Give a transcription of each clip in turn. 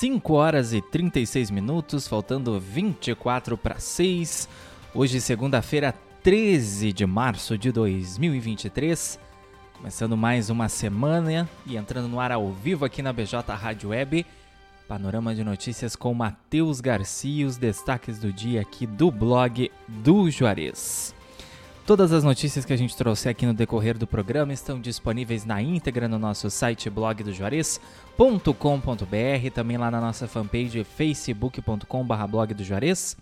5 horas e 36 minutos, faltando 24 para 6. Hoje, segunda-feira, 13 de março de 2023. Começando mais uma semana e entrando no ar ao vivo aqui na BJ Rádio Web. Panorama de notícias com Matheus Garcia, os destaques do dia aqui do blog do Juarez. Todas as notícias que a gente trouxe aqui no decorrer do programa estão disponíveis na íntegra no nosso site blogdojuarez.com.br, também lá na nossa fanpage facebook.com.br blog do Juarez.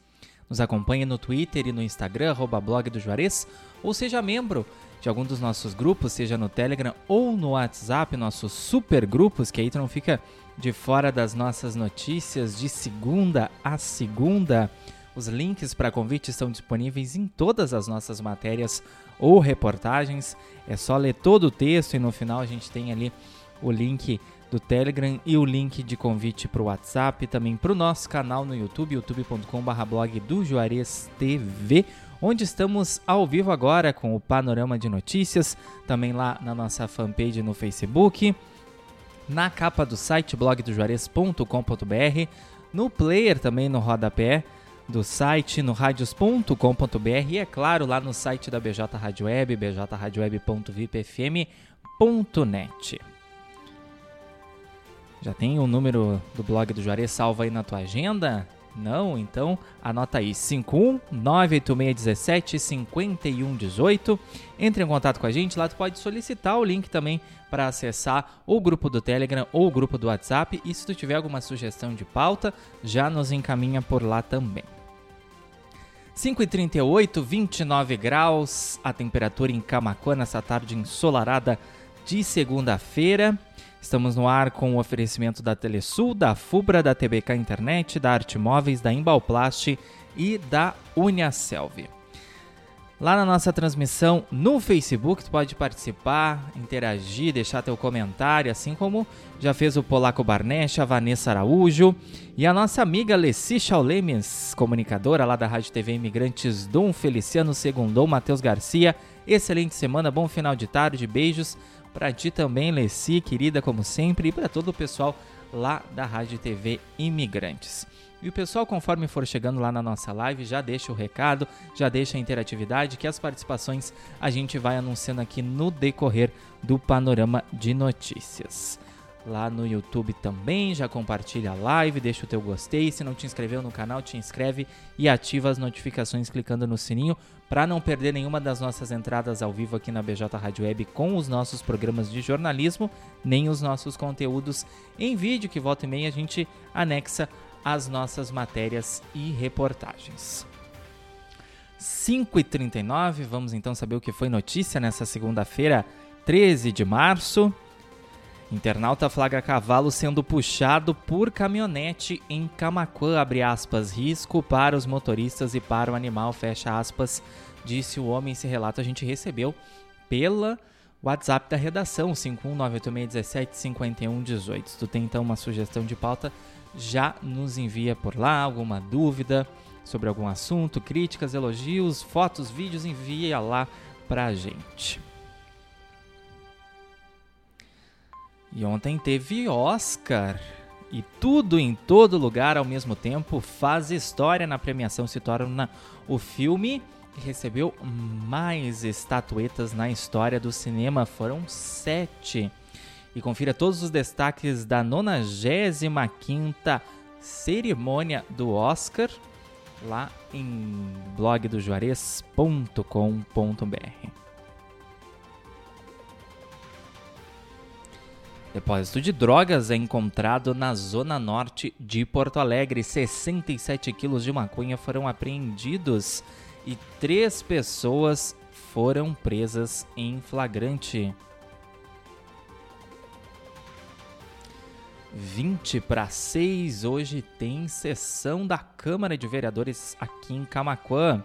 Nos acompanhe no Twitter e no Instagram, arroba blog do Juarez, ou seja membro de algum dos nossos grupos, seja no Telegram ou no WhatsApp, nossos super grupos, que aí tu não fica de fora das nossas notícias de segunda a segunda. Os links para convite estão disponíveis em todas as nossas matérias ou reportagens. É só ler todo o texto e no final a gente tem ali o link do Telegram e o link de convite para o WhatsApp, também para o nosso canal no YouTube, youtube.com.br blog do Juarez TV, onde estamos ao vivo agora com o panorama de notícias, também lá na nossa fanpage no Facebook, na capa do site blogdojuarez.com.br, no player também no rodapé, do site no radios.com.br e é claro lá no site da BJ Rádio Web, bjradioweb.vipfm.net. Já tem o número do blog do Juarez salvo aí na tua agenda? Não? Então anota aí 51986175118. Entre em contato com a gente, lá tu pode solicitar o link também para acessar o grupo do Telegram ou o grupo do WhatsApp e se tu tiver alguma sugestão de pauta, já nos encaminha por lá também. 5h38, 29 graus, a temperatura em Camacuã nessa tarde ensolarada de segunda-feira. Estamos no ar com o oferecimento da Telesul, da Fubra, da TBK Internet, da Arte Móveis, da Embalplast e da Uniaselv. Lá na nossa transmissão no Facebook, tu pode participar, interagir, deixar teu comentário, assim como já fez o Polaco Barnecha, a Vanessa Araújo e a nossa amiga Leci Chaulemes, comunicadora lá da Rádio TV Imigrantes, Dom Feliciano Segundon, Matheus Garcia. Excelente semana, bom final de tarde, beijos para ti também, Leci, querida como sempre, e para todo o pessoal lá da Rádio TV Imigrantes. E o pessoal, conforme for chegando lá na nossa live, já deixa o recado, já deixa a interatividade, que as participações a gente vai anunciando aqui no decorrer do panorama de notícias. Lá no YouTube também, já compartilha a live, deixa o teu gostei. Se não te inscreveu no canal, te inscreve e ativa as notificações clicando no sininho para não perder nenhuma das nossas entradas ao vivo aqui na BJ Rádio Web com os nossos programas de jornalismo, nem os nossos conteúdos em vídeo que volta e meia a gente anexa as nossas matérias e reportagens. 5h39, vamos então saber o que foi notícia nessa segunda-feira, 13 de março. Internauta flagra cavalo sendo puxado por caminhonete em Camacuã, abre aspas, risco para os motoristas e para o animal, fecha aspas, disse o homem. Esse relato a gente recebeu pela WhatsApp da redação, 51986175118. Se tu tem então uma sugestão de pauta, já nos envia por lá alguma dúvida sobre algum assunto, críticas, elogios, fotos, vídeos, envia lá pra gente. E ontem teve Oscar. E tudo em todo lugar ao mesmo tempo faz história na premiação, se torna o filme que recebeu mais estatuetas na história do cinema. Foram sete e confira todos os destaques da 95ª cerimônia do Oscar lá em blogdojuarez.com.br. Depósito de drogas é encontrado na zona norte de Porto Alegre. 67 quilos de maconha foram apreendidos e três pessoas foram presas em flagrante. 20 para 6, hoje tem sessão da Câmara de Vereadores aqui em Camaquã.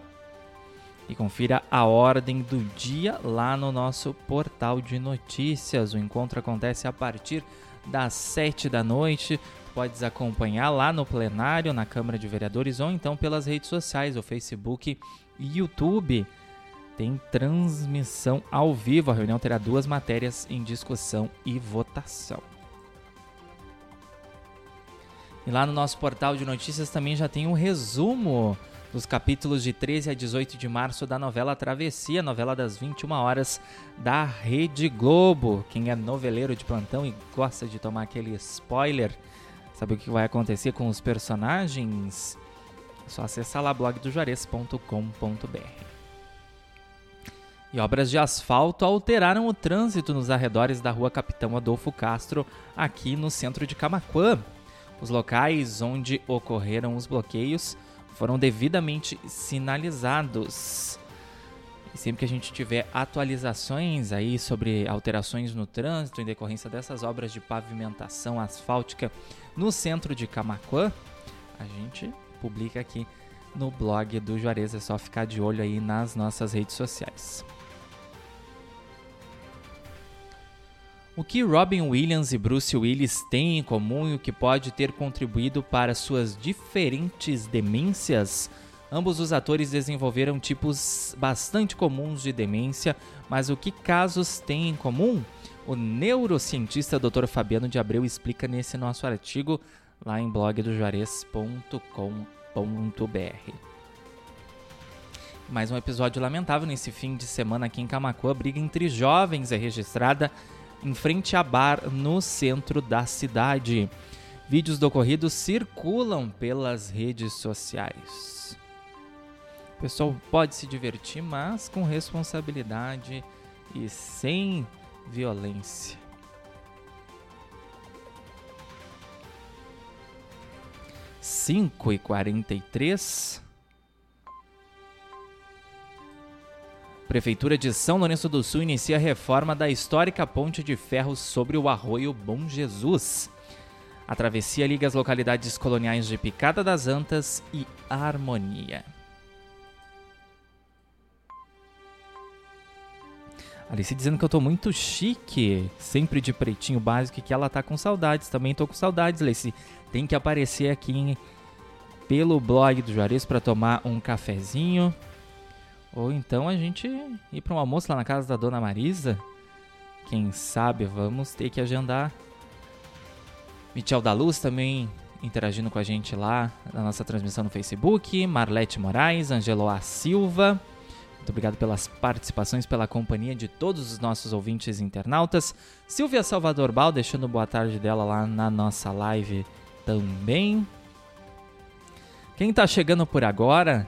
E confira a ordem do dia lá no nosso portal de notícias. O encontro acontece a partir das 7 da noite. Podes acompanhar lá no plenário, na Câmara de Vereadores ou então pelas redes sociais, o Facebook e YouTube. Tem transmissão ao vivo. A reunião terá duas matérias em discussão e votação. E lá no nosso portal de notícias também já tem um resumo dos capítulos de 13 a 18 de março da novela Travessia, novela das 21 horas da Rede Globo. Quem é noveleiro de plantão e gosta de tomar aquele spoiler, sabe o que vai acontecer com os personagens? É só acessar lá blogdojuarez.com.br. E obras de asfalto alteraram o trânsito nos arredores da rua Capitão Adolfo Castro, aqui no centro de Camaquã. Os locais onde ocorreram os bloqueios foram devidamente sinalizados. E sempre que a gente tiver atualizações aí sobre alterações no trânsito em decorrência dessas obras de pavimentação asfáltica no centro de Camaquã, a gente publica aqui no blog do Juarez. É só ficar de olho aí nas nossas redes sociais. O que Robin Williams e Bruce Willis têm em comum e o que pode ter contribuído para suas diferentes demências? Ambos os atores desenvolveram tipos bastante comuns de demência, mas o que casos têm em comum? O neurocientista Dr. Fabiano de Abreu explica nesse nosso artigo lá em blogdojuarez.com.br. Mais um episódio lamentável nesse fim de semana aqui em Camacuã. A briga entre jovens é registrada em frente a bar no centro da cidade. Vídeos do ocorrido circulam pelas redes sociais. O pessoal pode se divertir, mas com responsabilidade e sem violência. Cinco e quarenta e três. Prefeitura de São Lourenço do Sul inicia a reforma da histórica ponte de ferro sobre o arroio Bom Jesus. A travessia liga as localidades coloniais de Picada das Antas e Harmonia. Alice dizendo que eu tô muito chique, sempre de pretinho básico e que ela tá com saudades. Também tô com saudades, Alice. Tem que aparecer aqui pelo blog do Juarez para tomar um cafezinho. Ou então a gente ir para um almoço lá na casa da dona Marisa. Quem sabe vamos ter que agendar. Michel da Luz também interagindo com a gente lá na nossa transmissão no Facebook. Marlete Moraes, Angelo A. Silva. Muito obrigado pelas participações, pela companhia de todos os nossos ouvintes internautas. Silvia Salvador Bal deixando boa tarde dela lá na nossa live também. Quem está chegando por agora,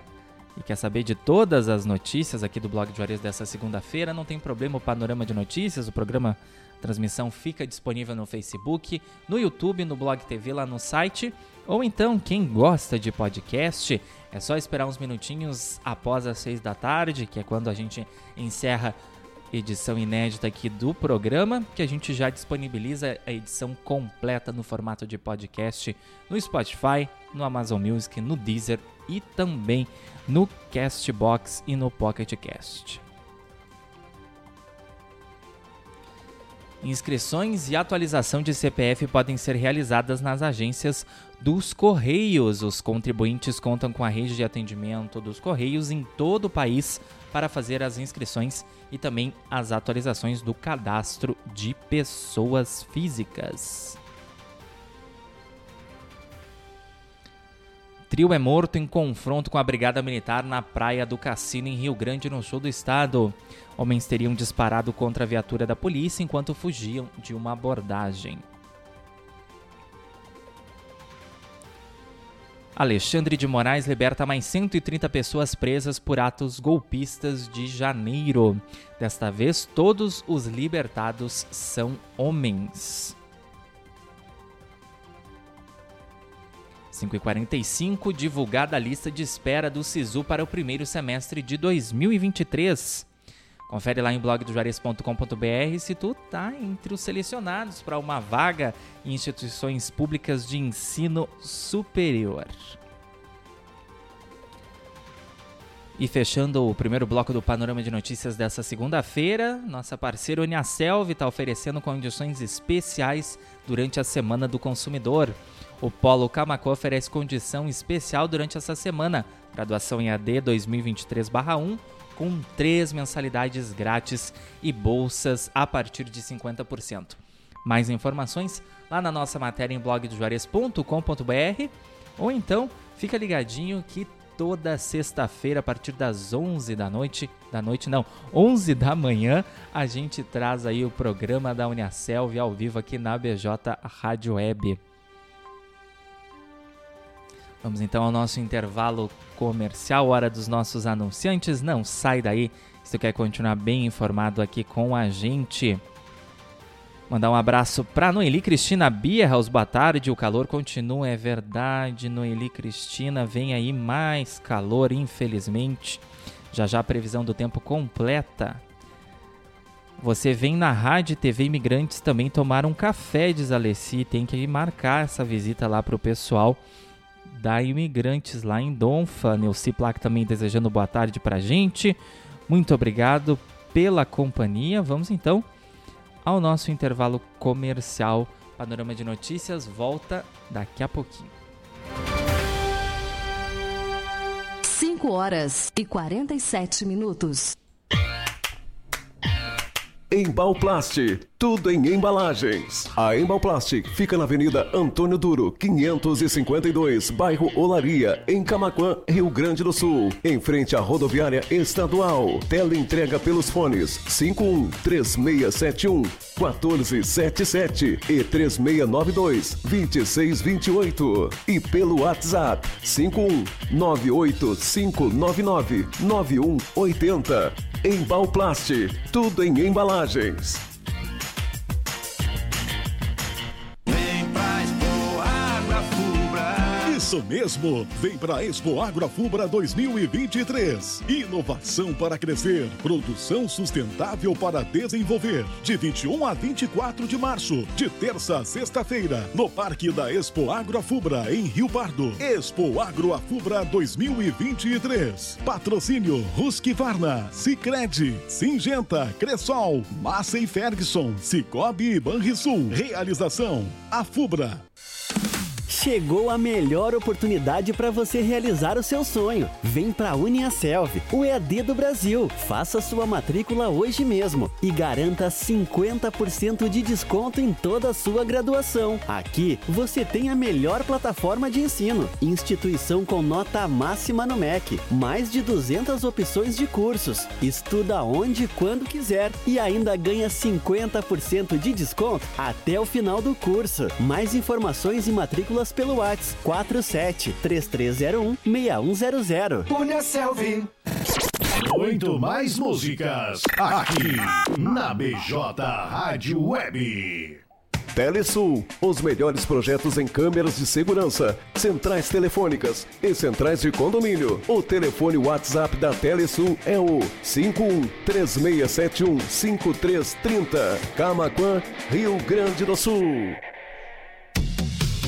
e quer saber de todas as notícias aqui do blog de Juarez dessa segunda-feira, não tem problema, o panorama de notícias, o programa transmissão fica disponível no Facebook, no YouTube, no Blog TV, lá no site. Ou então, quem gosta de podcast, é só esperar uns minutinhos após as seis da tarde, que é quando a gente encerra edição inédita aqui do programa, que a gente já disponibiliza a edição completa no formato de podcast no Spotify, no Amazon Music, no Deezer e também no Castbox e no Pocket Cast. Inscrições e atualização de CPF podem ser realizadas nas agências dos Correios. Os contribuintes contam com a rede de atendimento dos Correios em todo o país para fazer as inscrições e também as atualizações do cadastro de pessoas físicas. Trio é morto em confronto com a Brigada Militar na praia do Cassino, em Rio Grande, no sul do estado. Homens teriam disparado contra a viatura da polícia enquanto fugiam de uma abordagem. Alexandre de Moraes liberta mais 130 pessoas presas por atos golpistas de janeiro. Desta vez, todos os libertados são homens. 5h45, divulgada a lista de espera do SISU para o primeiro semestre de 2023. Confere lá em blogdojuarez.com.br se tu tá entre os selecionados para uma vaga em instituições públicas de ensino superior. E fechando o primeiro bloco do Panorama de Notícias dessa segunda-feira, nossa parceira Uniaselv está oferecendo condições especiais durante a Semana do Consumidor. O Polo Camaco oferece condição especial durante essa semana, graduação em AD 2023-1, com três mensalidades grátis e bolsas a partir de 50%. Mais informações lá na nossa matéria em blogdojuarez.com.br ou então fica ligadinho que toda sexta-feira a partir das 11 da noite, da noite não, 11 da manhã, a gente traz aí o programa da Uniaselv ao vivo aqui na BJ Rádio Web. Vamos então ao nosso intervalo comercial, hora dos nossos anunciantes. Não sai daí se tu quer continuar bem informado aqui com a gente. Mandar um abraço para Noeli Cristina Bierhaus, boa tarde. O calor continua, é verdade, Noeli Cristina. Vem aí mais calor, infelizmente. Já já a previsão do tempo completa. Você vem na Rádio TV Imigrantes também tomar um café, diz Alessi. Tem que marcar essa visita lá para o pessoal da Imigrantes lá em Donfa. Neuci Plaque também desejando boa tarde para gente. Muito obrigado pela companhia. Vamos então ao nosso intervalo comercial. Panorama de Notícias volta daqui a pouquinho. 5 horas e 47 minutos. Embalplast, tudo em embalagens. A Embalplast fica na Avenida Antônio Duro, 552, bairro Olaria, em Camaquã, Rio Grande do Sul, em frente à rodoviária estadual. Tela entrega pelos fones 51 3671 1477 e 3692 2628 e pelo WhatsApp 51 98599 9180. Embalplast, tudo em embalagens. Isso mesmo! Vem para a Expo Agroafubra 2023. Inovação para crescer, produção sustentável para desenvolver. De 21 a 24 de março, de terça a sexta-feira, no Parque da Expo Agroafubra, em Rio Pardo. Expo Agroafubra 2023. Patrocínio Husqvarna, Sicredi, Singenta, Cressol, Massa e Ferguson, Cicobi e Banrisul. Realização Afubra. Chegou a melhor oportunidade para você realizar o seu sonho. Vem para a Uniaselv, o EAD do Brasil. Faça sua matrícula hoje mesmo e garanta 50% de desconto em toda a sua graduação. Aqui você tem a melhor plataforma de ensino, instituição com nota máxima no MEC, mais de 200 opções de cursos. Estuda onde e quando quiser e ainda ganha 50% de desconto até o final do curso. Mais informações e matrículas pelo WhatsApp 47 3301 6100. Punha Selvi. Muito mais músicas aqui na BJ Rádio Web. Telesul, os melhores projetos em câmeras de segurança, centrais telefônicas e centrais de condomínio. O telefone WhatsApp da Telesul é o 51 3671 5330. Camaquã, Rio Grande do Sul.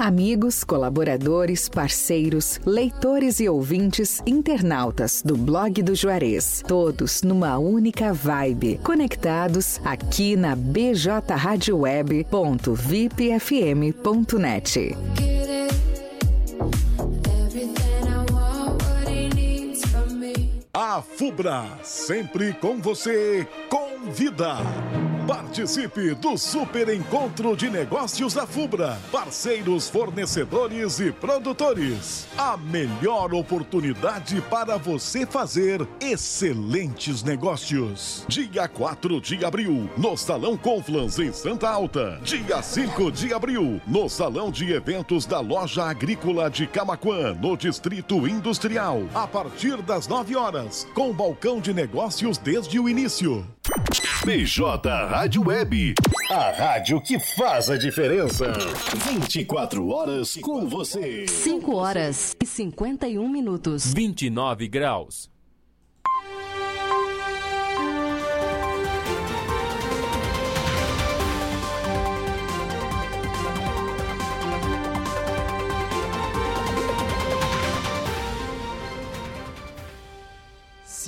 Amigos, colaboradores, parceiros, leitores e ouvintes, internautas do blog do Juarez, todos numa única vibe, conectados aqui na bjradioweb.vipfm.net. A Fubra, sempre com você, convida. Participe do Super Encontro de Negócios da Fubra. Parceiros, fornecedores e produtores. A melhor oportunidade para você fazer excelentes negócios. Dia 4 de abril, no Salão Conflans, em Santa Alta. Dia 5 de abril, no Salão de Eventos da Loja Agrícola de Camaquã, no Distrito Industrial. A partir das 9 horas, com balcão de negócios desde o início. BJ Rádio Web. A rádio que faz a diferença. 24 horas com você. 5 horas e 51 minutos. 29 graus.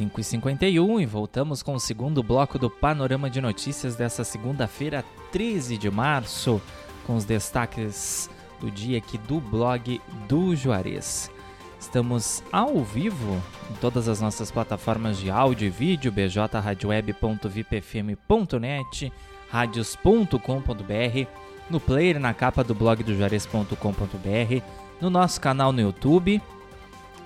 Cinco e cinquenta e um e voltamos com o segundo bloco do Panorama de Notícias dessa segunda-feira, 13 de março, com os destaques do dia aqui do blog do Juarez. Estamos ao vivo em todas as nossas plataformas de áudio e vídeo, bjradioweb.vipfm.net, radios.com.br, no player na capa do blog do Juarez.com.br, no nosso canal no YouTube,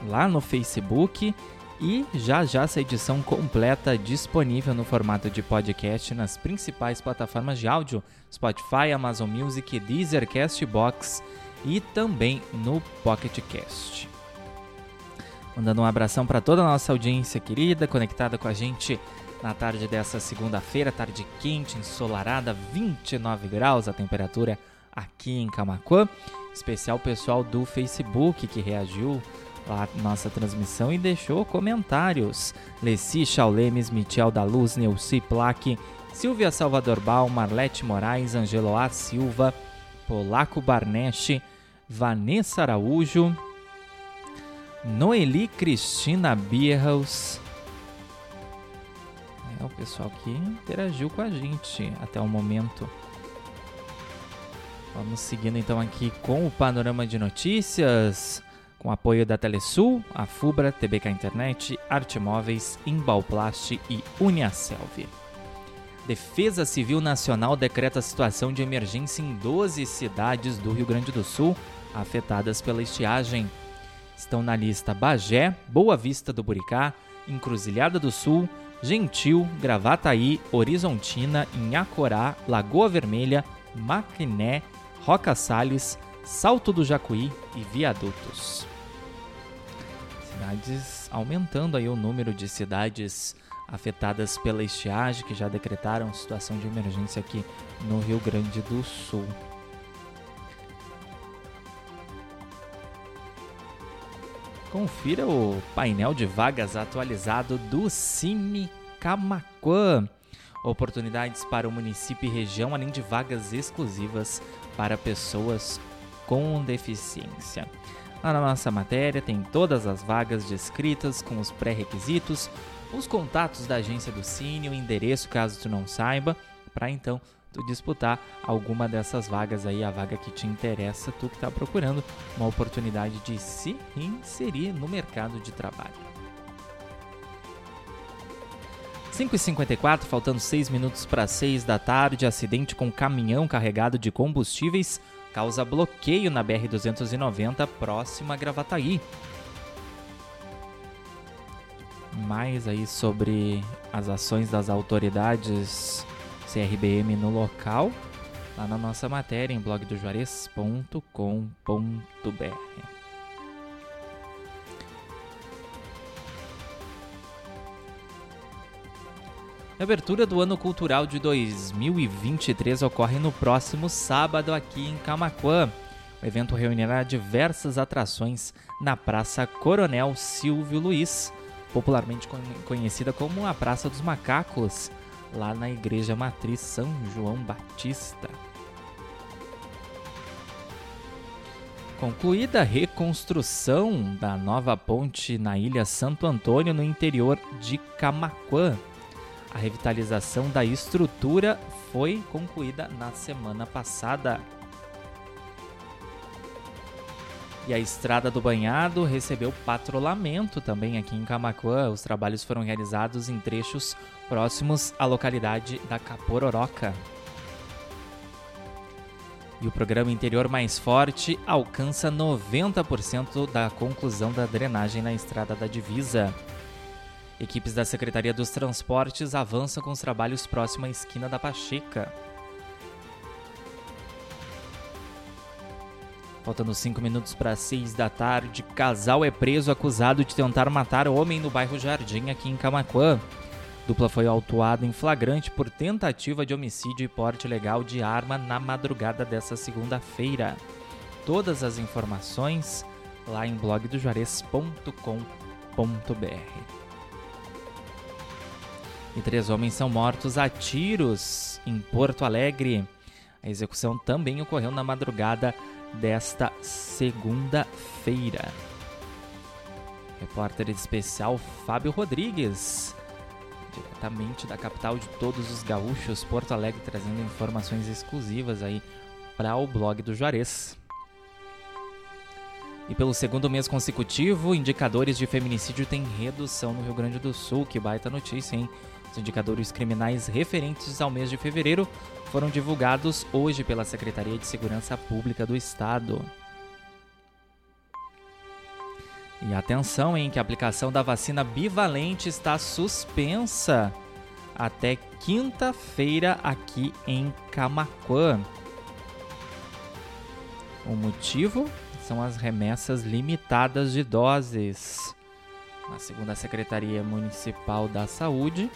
lá no Facebook e já já essa edição completa disponível no formato de podcast nas principais plataformas de áudio, Spotify, Amazon Music, Deezer, Castbox e também no Pocket Cast. Mandando um abração para toda a nossa audiência querida, conectada com a gente na tarde dessa segunda-feira, tarde quente, ensolarada, 29 graus a temperatura aqui em Camacuã. Especial pessoal do Facebook que reagiu lá nossa transmissão e deixou comentários. Leci Chaulemes, Michel da Luz, Neuci Plaque, Silvia Salvador Bal, Marlete Moraes, Angelo A. Silva, Polaco Barneche, Vanessa Araújo, Noeli Cristina Bierhaus. É o pessoal que interagiu com a gente até o momento. Vamos seguindo então aqui com o panorama de notícias, com apoio da Telesul, a Fubra, TBK Internet, Arte Móveis, Imbalplast e Uniaselv. Defesa Civil Nacional decreta situação de emergência em 12 cidades do Rio Grande do Sul afetadas pela estiagem. Estão na lista Bagé, Boa Vista do Buricá, Encruzilhada do Sul, Gentil, Gravataí, Horizontina, Inhacorá, Lagoa Vermelha, Maquiné, Roca Salles, Salto do Jacuí e Viadutos. Cidades aumentando aí o número de cidades afetadas pela estiagem que já decretaram situação de emergência aqui no Rio Grande do Sul. Confira o painel de vagas atualizado do Cine Camaquã. Oportunidades para o município e região, além de vagas exclusivas para pessoas com deficiência. Lá na nossa matéria tem todas as vagas descritas com os pré-requisitos, os contatos da agência do Cine, o endereço caso tu não saiba, para então tu disputar alguma dessas vagas aí, a vaga que te interessa, tu que está procurando uma oportunidade de se inserir no mercado de trabalho. 5h54, faltando 6 minutos para 6 da tarde, acidente com caminhão carregado de combustíveis causa bloqueio na BR-290 próxima a Gravataí. Mais aí sobre as ações das autoridades CRBM no local, lá na nossa matéria em blogdojuarez.com.br. A abertura do ano cultural de 2023 ocorre no próximo sábado aqui em Camaquã. O evento reunirá diversas atrações na Praça Coronel Silvio Luiz, popularmente conhecida como a Praça dos Macacos, lá na Igreja Matriz São João Batista. Concluída a reconstrução da nova ponte na Ilha Santo Antônio, no interior de Camaquã. A revitalização da estrutura foi concluída na semana passada. E a Estrada do Banhado recebeu patrulhamento também aqui em Camacuã. Os trabalhos foram realizados em trechos próximos à localidade da Capororoca. E o programa Interior Mais Forte alcança 90% da conclusão da drenagem na Estrada da Divisa. Equipes da Secretaria dos Transportes avançam com os trabalhos próximo à esquina da Pacheca. Faltando 5 minutos para 6 da tarde, casal é preso acusado de tentar matar homem no bairro Jardim, aqui em Camaquã. Dupla foi autuada em flagrante por tentativa de homicídio e porte legal de arma na madrugada dessa segunda-feira. Todas as informações lá em blogdojuarez.com.br. E três homens são mortos a tiros em Porto Alegre. A execução também ocorreu na madrugada desta segunda-feira. Repórter especial Fábio Rodrigues, diretamente da capital de todos os gaúchos, Porto Alegre, trazendo informações exclusivas aí para o blog do Juarez. E pelo segundo mês consecutivo, indicadores de feminicídio têm redução no Rio Grande do Sul. Que baita notícia, hein? Os indicadores criminais referentes ao mês de fevereiro foram divulgados hoje pela Secretaria de Segurança Pública do Estado. E atenção em que a aplicação da vacina bivalente está suspensa até quinta-feira aqui em Camaquã. O motivo são as remessas limitadas de doses. Na segunda Secretaria Municipal da Saúde,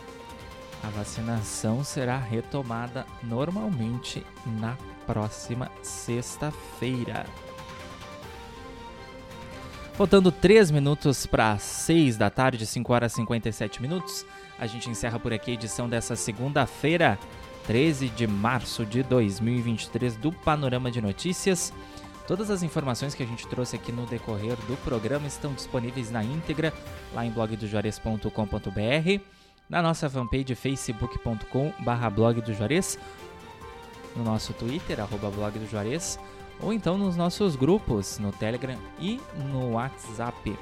a vacinação será retomada normalmente na próxima sexta-feira. Faltando 3 minutos para 6 da tarde, 5 horas e 57 minutos, a gente encerra por aqui a edição dessa segunda-feira, 13 de março de 2023, do Panorama de Notícias. Todas as informações que a gente trouxe aqui no decorrer do programa estão disponíveis na íntegra lá em blogdojuarez.com.br, na nossa fanpage facebook.com barra blog do Juarez, no nosso Twitter, arroba blog do Juarez, ou então nos nossos grupos no Telegram e no WhatsApp.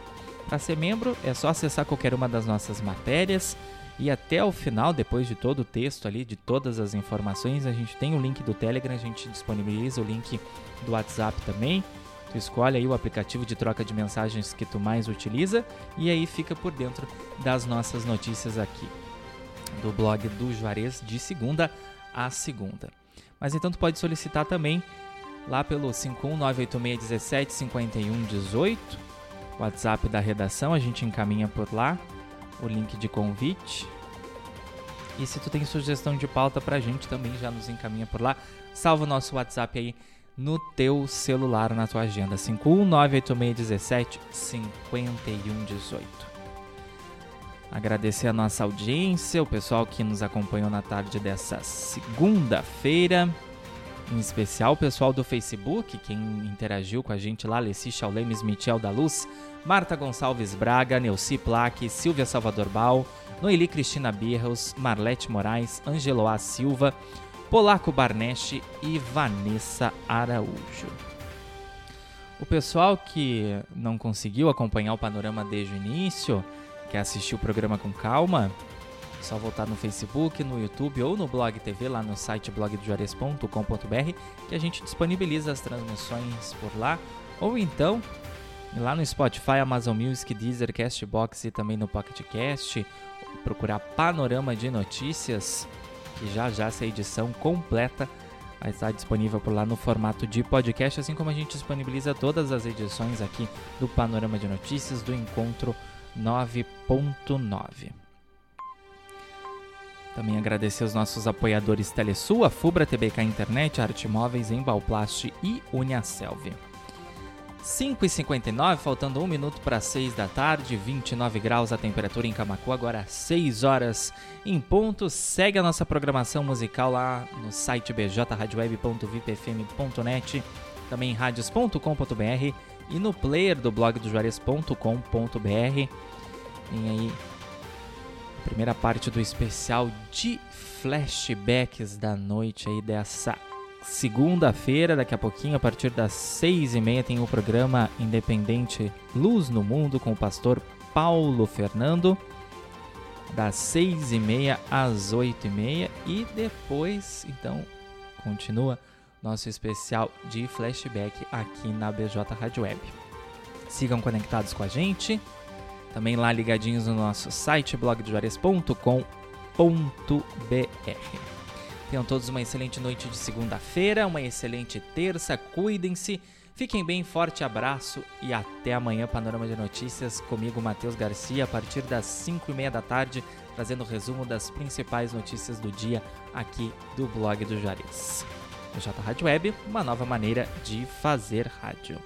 Para ser membro é só acessar qualquer uma das nossas matérias e até o final, depois de todo o texto ali, de todas as informações, a gente tem o link do Telegram, a gente disponibiliza o link do WhatsApp também. Tu escolhe aí o aplicativo de troca de mensagens que tu mais utiliza e aí fica por dentro das nossas notícias aqui do blog do Juarez de segunda a segunda. Mas então tu pode solicitar também lá pelo 51986175118, WhatsApp da redação, a gente encaminha por lá o link de convite. E se tu tem sugestão de pauta pra gente, também já nos encaminha por lá. Salva o nosso WhatsApp aí no teu celular, na tua agenda. 51986175118. Agradecer a nossa audiência, o pessoal que nos acompanhou na tarde dessa segunda-feira. Em especial o pessoal do Facebook, quem interagiu com a gente lá, Alessi Chaulemes, Michel da Luz, Marta Gonçalves Braga, Neuci Plaque, Silvia Salvador Bal, Noeli Cristina Birros, Marlete Moraes, Angeloá Silva, Polaco Barneche e Vanessa Araújo. O pessoal que não conseguiu acompanhar o panorama desde o início, quer assistir o programa com calma, é só voltar no Facebook, no YouTube ou no Blog TV, lá no site blogdojuarez.com.br, que a gente disponibiliza as transmissões por lá. Ou então, lá no Spotify, Amazon Music, Deezer, Castbox e também no Pocket Cast, procurar Panorama de Notícias, já já essa edição completa vai estar disponível por lá no formato de podcast, assim como a gente disponibiliza todas as edições aqui do Panorama de Notícias do Encontro 9.9. Também agradecer os nossos apoiadores Telesul, a Fubra TBK Internet, Arte Móveis, Embalplast e Uniaselv. 5h59, faltando um minuto para 6 da tarde, 29 graus a temperatura em Camacu, agora 6 horas em ponto. Segue a nossa programação musical lá no site bjradioweb.vipfm.net, também em radios.com.br e no player do blog do Juarez.com.br. Tem aí primeira parte do especial de flashbacks da noite aí dessa segunda-feira. Daqui a pouquinho, a partir das seis e meia, tem o programa independente Luz no Mundo com o pastor Paulo Fernando. Das seis e meia às oito e meia. E depois, então, continua nosso especial de flashback aqui na BJ Rádio Web. Sigam conectados com a gente também lá ligadinhos no nosso site blogdojuarez.com.br. Tenham todos uma excelente noite de segunda-feira, uma excelente terça, cuidem-se, fiquem bem, forte abraço e até amanhã, Panorama de Notícias, comigo, Matheus Garcia, a partir das 5 e meia da tarde, trazendo o resumo das principais notícias do dia aqui do blog do Juarez. O J Rádio Web, uma nova maneira de fazer rádio.